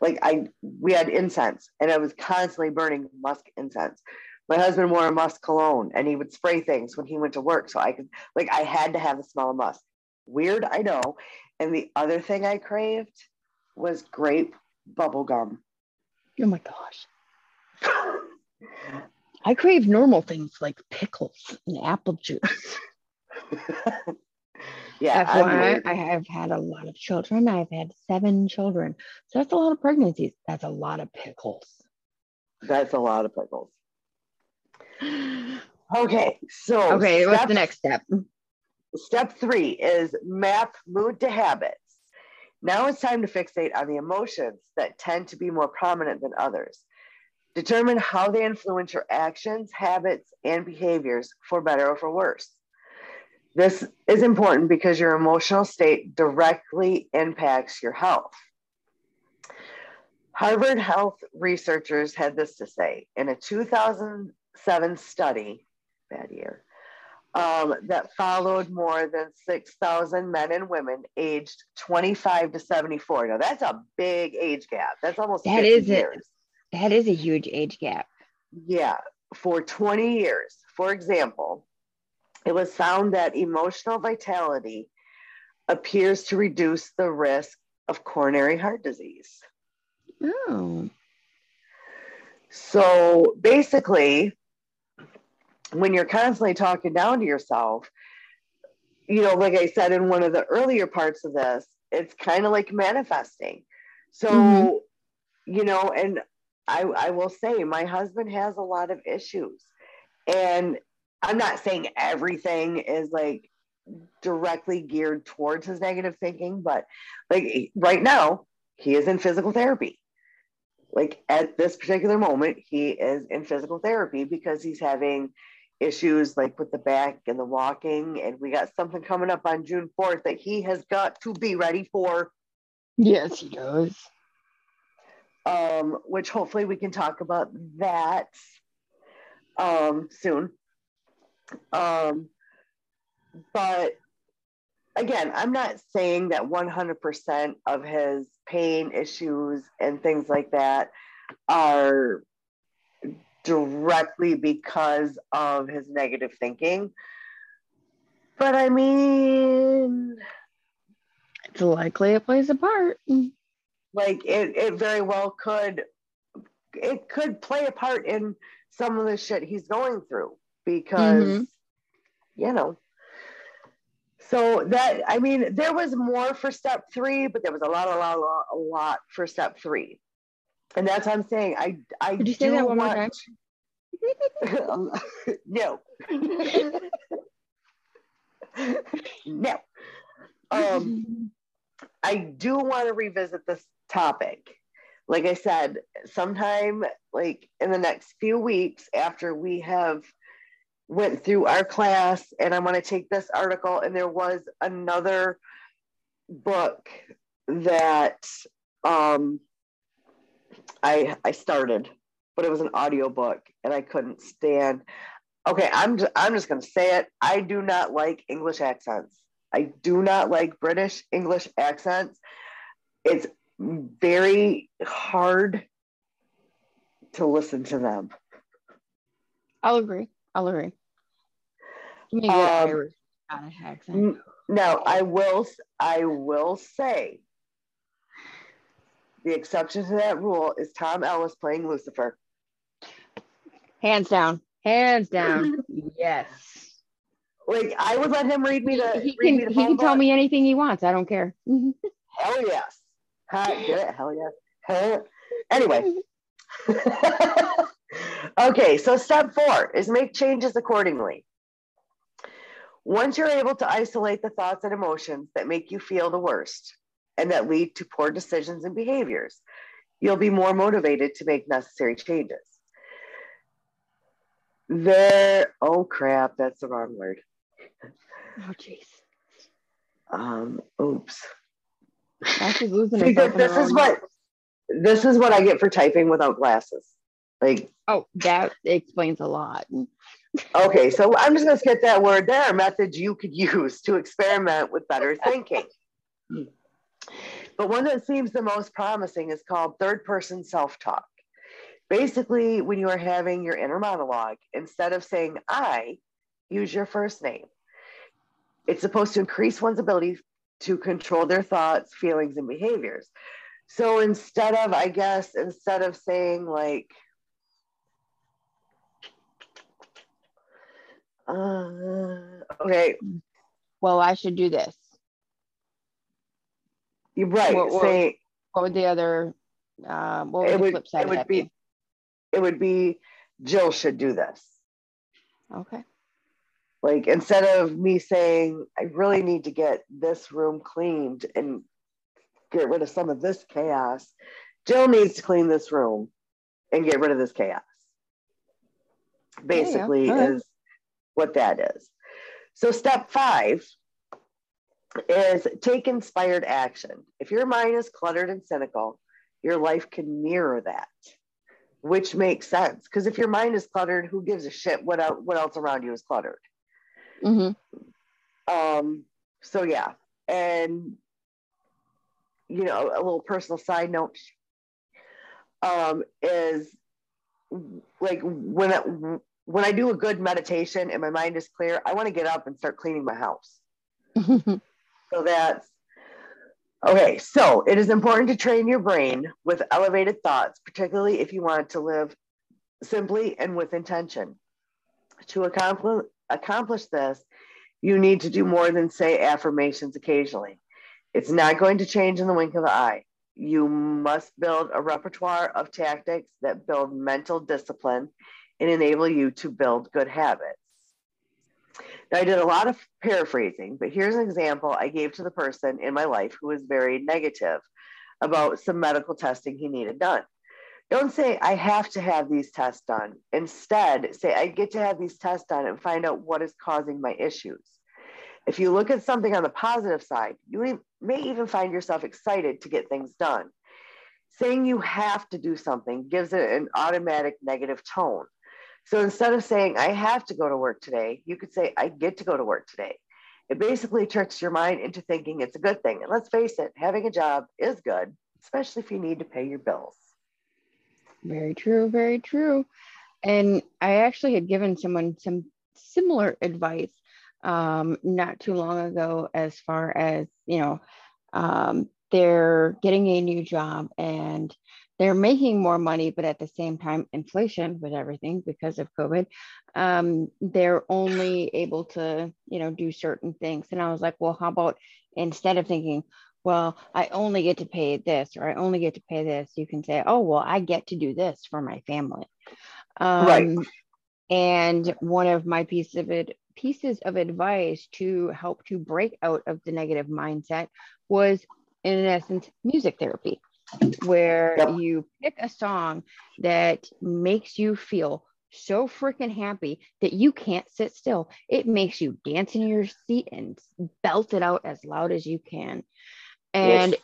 Like I, we had incense, and I was constantly burning musk incense. My husband wore a musk cologne, and he would spray things when he went to work, so I could, like, I had to have the smell of musk. Weird, I know. And the other thing I craved was grape bubble gum. Oh my gosh. I crave normal things like pickles and apple juice. yeah. FYI, I have had a lot of children. I've had seven children. So that's a lot of pregnancies. That's a lot of pickles. That's a lot of pickles. Okay. So, okay, step, what's the next step? Step three is map mood to habits. Now it's time to fixate on the emotions that tend to be more prominent than others. Determine how they influence your actions, habits, and behaviors for better or for worse. This is important because your emotional state directly impacts your health. Harvard Health researchers had this to say in a 2007 study, bad year, um, that followed more than 6,000 men and women aged 25 to 74. Now, that's a big age gap. That's almost that is years. It that is a huge age gap. Yeah, for 20 years. For example, it was found that emotional vitality appears to reduce the risk of coronary heart disease. Oh. So basically, when you're constantly talking down to yourself, you know, like I said in one of the earlier parts of this, it's kind of like manifesting. So, mm-hmm. you know, and I, I will say my husband has a lot of issues. And I'm not saying everything is like directly geared towards his negative thinking, but like right now, he is in physical therapy. Like at this particular moment, he is in physical therapy because he's having issues like with the back and the walking. And we got something coming up on June 4th that he has got to be ready for. Yes, he does um, which hopefully we can talk about that um, soon. Um, but again, I'm not saying that 100% of his pain issues and things like that are directly because of his negative thinking. But I mean, it's likely it plays a part like it, it very well could it could play a part in some of the shit he's going through because mm-hmm. you know so that i mean there was more for step three but there was a lot a lot a lot, a lot for step three and that's what i'm saying. I i Did you say that one want... more time? No. No um i do want to revisit this topic. Like I said, sometime like in the next few weeks after we have went through our class and I want to take this article and there was another book that um I I started but it was an audio book and I couldn't stand okay I'm just, I'm just going to say it I do not like English accents I do not like British English accents it's very hard to listen to them. I'll agree. I'll agree. Um, Irish accent. Now, I will. I will say the exception to that rule is Tom Ellis playing Lucifer. Hands down. Hands down. yes. Like I would let him read me the. He can. he can tell me anything he wants. I don't care. Hell yes. Hi, get it? Hell yeah. Anyway. okay, so step four is make changes accordingly. Once you're able to isolate the thoughts and emotions that make you feel the worst and that lead to poor decisions and behaviors, you'll be more motivated to make necessary changes. There, oh crap, that's the wrong word. Oh, jeez. Um, oops. Actually losing See, herself this is what this is what I get for typing without glasses. Like, Oh, that explains a lot. okay, so I'm just gonna skip that word. There are methods you could use to experiment with better thinking. But one that seems the most promising is called third person self talk. Basically, when you are having your inner monologue, instead of saying I, use your first name. It's supposed to increase one's ability to control their thoughts, feelings, and behaviors. So instead of, I guess, instead of saying like, uh, okay, Well, I should do this. You're right. What- what- say What would the other, uh, what would It the would- flip side it would be- be? it would be Jill should do this. Okay. Like instead of me saying, I really need to get this room cleaned and get rid of some of this chaos, Jill needs to clean this room and get rid of this chaos. Basically, All right. is what that is. So, step five is take inspired action. If your mind is cluttered and cynical, your life can mirror that, which makes sense. Because if your mind is cluttered, who gives a shit what, el- what else around you is cluttered? hmm Um, so yeah, and you know, a little personal side note um, is like when I, when I do a good meditation and my mind is clear, I want to get up and start cleaning my house. So that's okay. So it is important to train your brain with elevated thoughts, particularly if you want to live simply and with intention. To accomplish, accomplish this, you need to do more than say affirmations occasionally. It's not going to change in the wink of an eye. You must build a repertoire of tactics that build mental discipline and enable you to build good habits. Now, I did a lot of paraphrasing, but here's an example I gave to the person in my life who was very negative about some medical testing he needed done. Don't say, I have to have these tests done. Instead, say, I get to have these tests done and find out what is causing my issues. If you look at something on the positive side, you may even find yourself excited to get things done. Saying you have to do something gives it an automatic negative tone. So instead of saying, I have to go to work today, you could say, I get to go to work today. It basically tricks your mind into thinking it's a good thing. And let's face it, having a job is good, especially if you need to pay your bills. Very true, very true. And I actually had given someone some similar advice um, not too long ago, as far as, you know, um, they're getting a new job and they're making more money, but at the same time, inflation with everything because of COVID, um, they're only able to, you know, do certain things. And I was like, well, how about instead of thinking, well, I only get to pay this or I only get to pay this, you can say, oh, well, I get to do this for my family. Um, Right. And one of my pieces of it, pieces of advice to help to break out of the negative mindset was, in essence, music therapy, where Yep. you pick a song that makes you feel so freaking happy that you can't sit still. It makes you dance in your seat and belt it out as loud as you can. And Yes.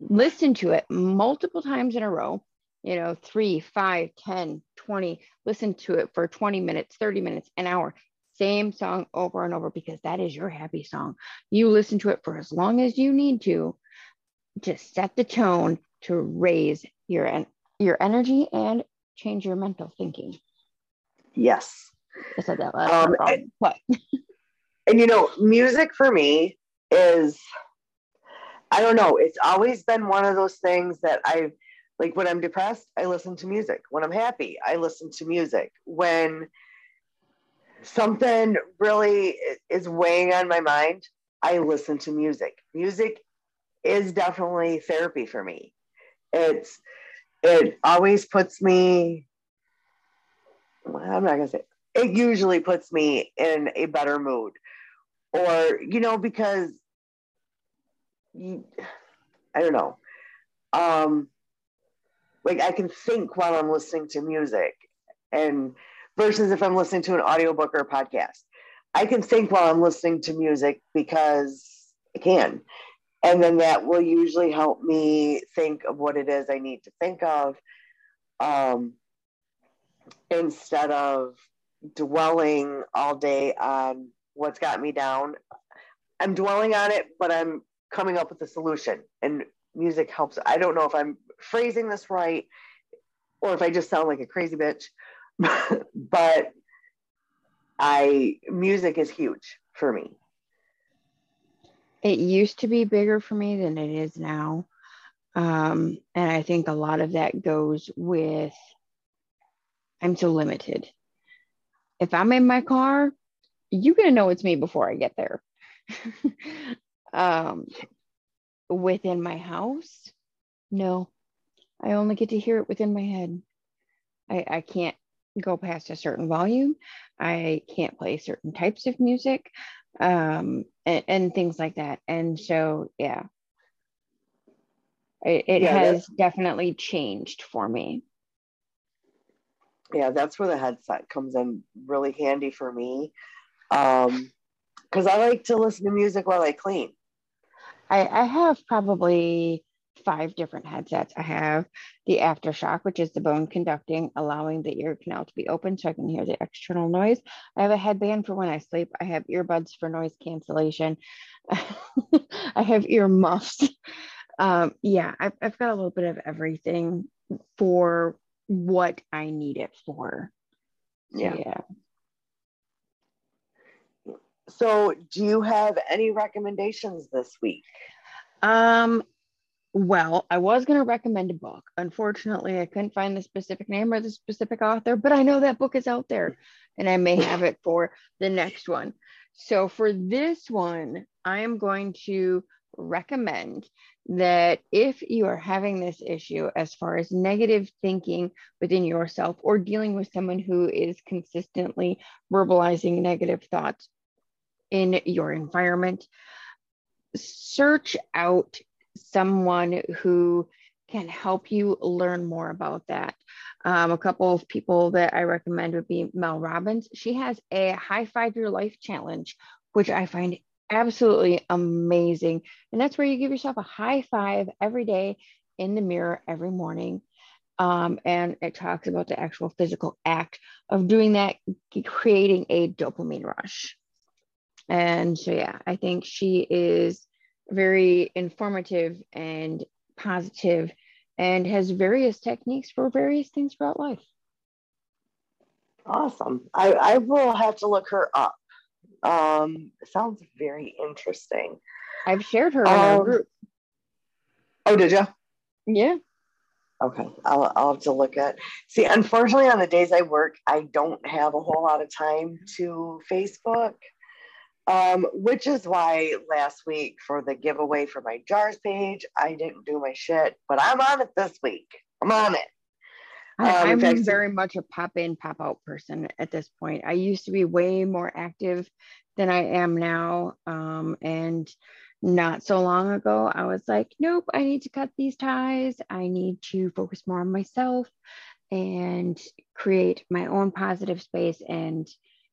listen to it multiple times in a row you know three five ten twenty listen to it for 20 minutes 30 minutes an hour same song over and over because that is your happy song you listen to it for as long as you need to to set the tone to raise your your energy and change your mental thinking Yes. i said that last Um, wrong. what And you know, music for me is, I don't know, it's always been one of those things that I like when I'm depressed, I listen to music. When I'm happy, I listen to music. When something really is weighing on my mind, I listen to music. Music is definitely therapy for me. It's, it always puts me, I'm not to say, it? Usually puts me in a better mood. Or you know because you, i don't know. Um like i can think while i'm listening to music and versus if i'm listening to an audiobook or a podcast. I can think while i'm listening to music because i can and then that will usually help me think of what it is i need to think of um, instead of dwelling all day on what's got me down. I'm dwelling on it, but I'm coming up with a solution. And music helps. I don't know if I'm phrasing this right or if I just sound like a crazy bitch, but I music is huge for me. It used to be bigger for me than it is now. Um, and I think a lot of that goes with I'm so limited. If I'm in my car, you're going to know it's me before I get there. um, within my house, no, I only get to hear it within my head. I, I can't go past a certain volume. I can't play certain types of music um, and, and things like that. And so, yeah, it, it yeah, has definitely changed for me. Yeah, that's where the headset comes in really handy for me. Um, because I like to listen to music while I clean. I, I have probably five different headsets. I have the aftershock, which is the bone conducting, allowing the ear canal to be open so I can hear the external noise. I have a headband for when I sleep. I have earbuds for noise cancellation. I have ear muffs um, yeah, I've, I've got a little bit of everything for what I need it for. Yeah. yeah. So, do you have any recommendations this week? Um, well, I was going to recommend a book. Unfortunately, I couldn't find the specific name or the specific author, but I know that book is out there and I may have it for the next one. So, for this one, I am going to recommend that if you are having this issue as far as negative thinking within yourself or dealing with someone who is consistently verbalizing negative thoughts in your environment, search out someone who can help you learn more about that. Um, a couple of people that I recommend would be Mel Robbins. She has a high five your life challenge, which I find absolutely amazing. And that's where you give yourself a high five every day in the mirror every morning. Um, and it talks about the actual physical act of doing that, creating a dopamine rush. And so, yeah, I think she is very informative and positive and has various techniques for various things throughout life. Awesome. I, I will have to look her up. Um, sounds very interesting. I've shared her in um, our group. Oh, did you? Yeah. Okay, I'll, I'll have to look at. See, unfortunately, on the days I work, I don't have a whole lot of time to Facebook, um, which is why last week for the giveaway for my jars page, I didn't do my shit, but I'm on it this week. I'm on it. I, am um, very much a pop in, pop out person at this point. I used to be way more active than I am now. Um, and not so long ago, I was like, nope, I need to cut these ties. I need to focus more on myself and create my own positive space and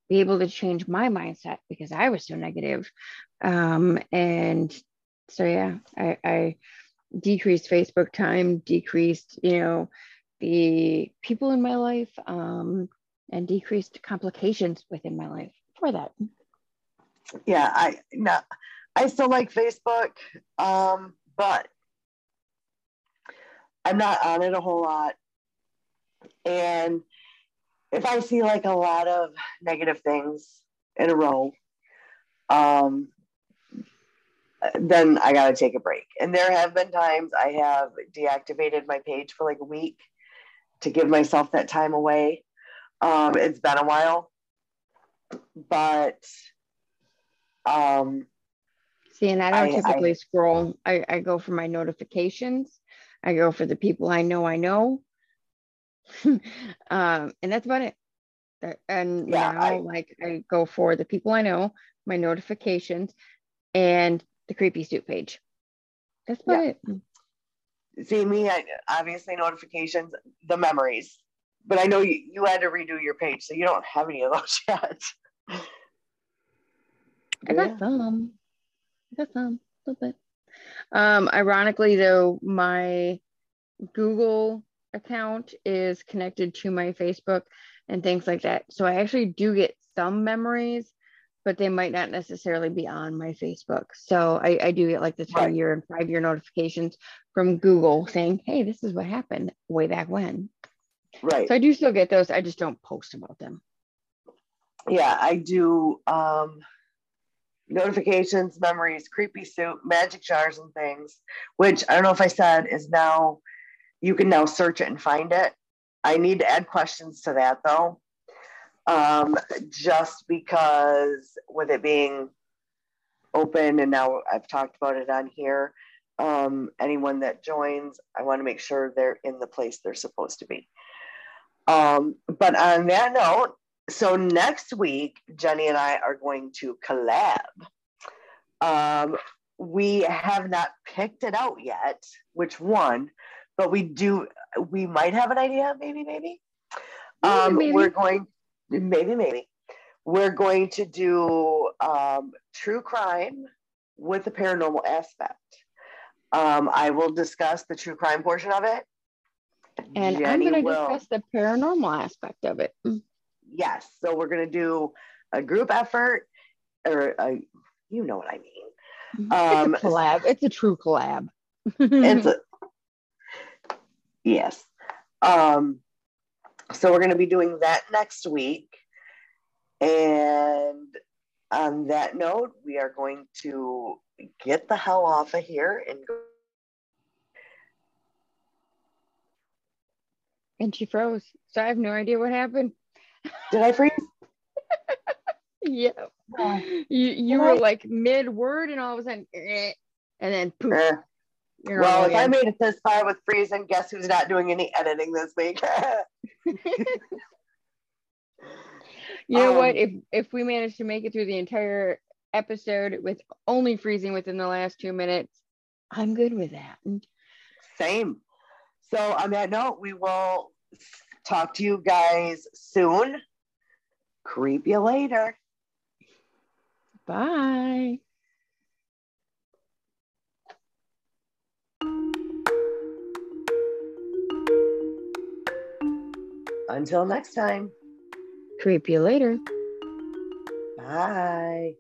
be able to change my mindset because I was so negative. Um, and so, yeah, I, I decreased Facebook time, decreased, you know, the people in my life um, and decreased complications within my life for that. Yeah, I no, I still like Facebook, um, but I'm not on it a whole lot. And if I see like a lot of negative things in a row, um, then I got to take a break. And there have been times I have deactivated my page for like a week to give myself that time away. Um, it's been a while, but um, see, and I don't I, typically I, scroll. I, I go for my notifications. I go for the people I know I know, um, and that's about it. And yeah, now, I, like I go for the people I know, my notifications, and the Kreepy Soup page. That's about yeah. it. See me, I, obviously notifications, the memories, but I know you, you had to redo your page, so you don't have any of those yet. I got yeah. some. I got some, a little bit. Um, ironically, though, my Google account is connected to my Facebook and things like that. So I actually do get some memories, but they might not necessarily be on my Facebook. So I, I do get like the three right. year and five year notifications from Google saying, hey, this is what happened way back when. Right. So I do still get those. I just don't post about them. Yeah, I do um notifications, memories, Kreepy Soup, magic jars and things, which I don't know if I said is now you can now search it and find it. I need to add questions to that though. Um, just because with it being open and now I've talked about it on here, um, anyone that joins, I want to make sure they're in the place they're supposed to be. Um, but on that note, so next week, Jenny and I are going to collab. Um, we have not picked it out yet, which one, but we do. We might have an idea. Maybe, maybe. Um, maybe. We're going. Maybe, maybe. We're going to do um, true crime with a paranormal aspect. Um, I will discuss the true crime portion of it. And Jenny I'm going to discuss the paranormal aspect of it. Yes. So we're going to do a group effort, or a, you know what I mean. Um, it's a collab. It's a true collab. it's a, yes. Um, so we're going to be doing that next week. And on that note, we are going to get the hell off of here and go. And she froze. So I have no idea what happened. Did I freeze? yeah. You you were I? like mid word and all of a sudden, eh, and then poof. Eh. Well, if I made it this far with freezing, guess who's not doing any editing this week? you know um, what? If if we manage to make it through the entire episode with only freezing within the last two minutes, I'm good with that. Same. So on that note, we will talk to you guys soon. Creep you later. Bye. Until next time. Creep you later. Bye.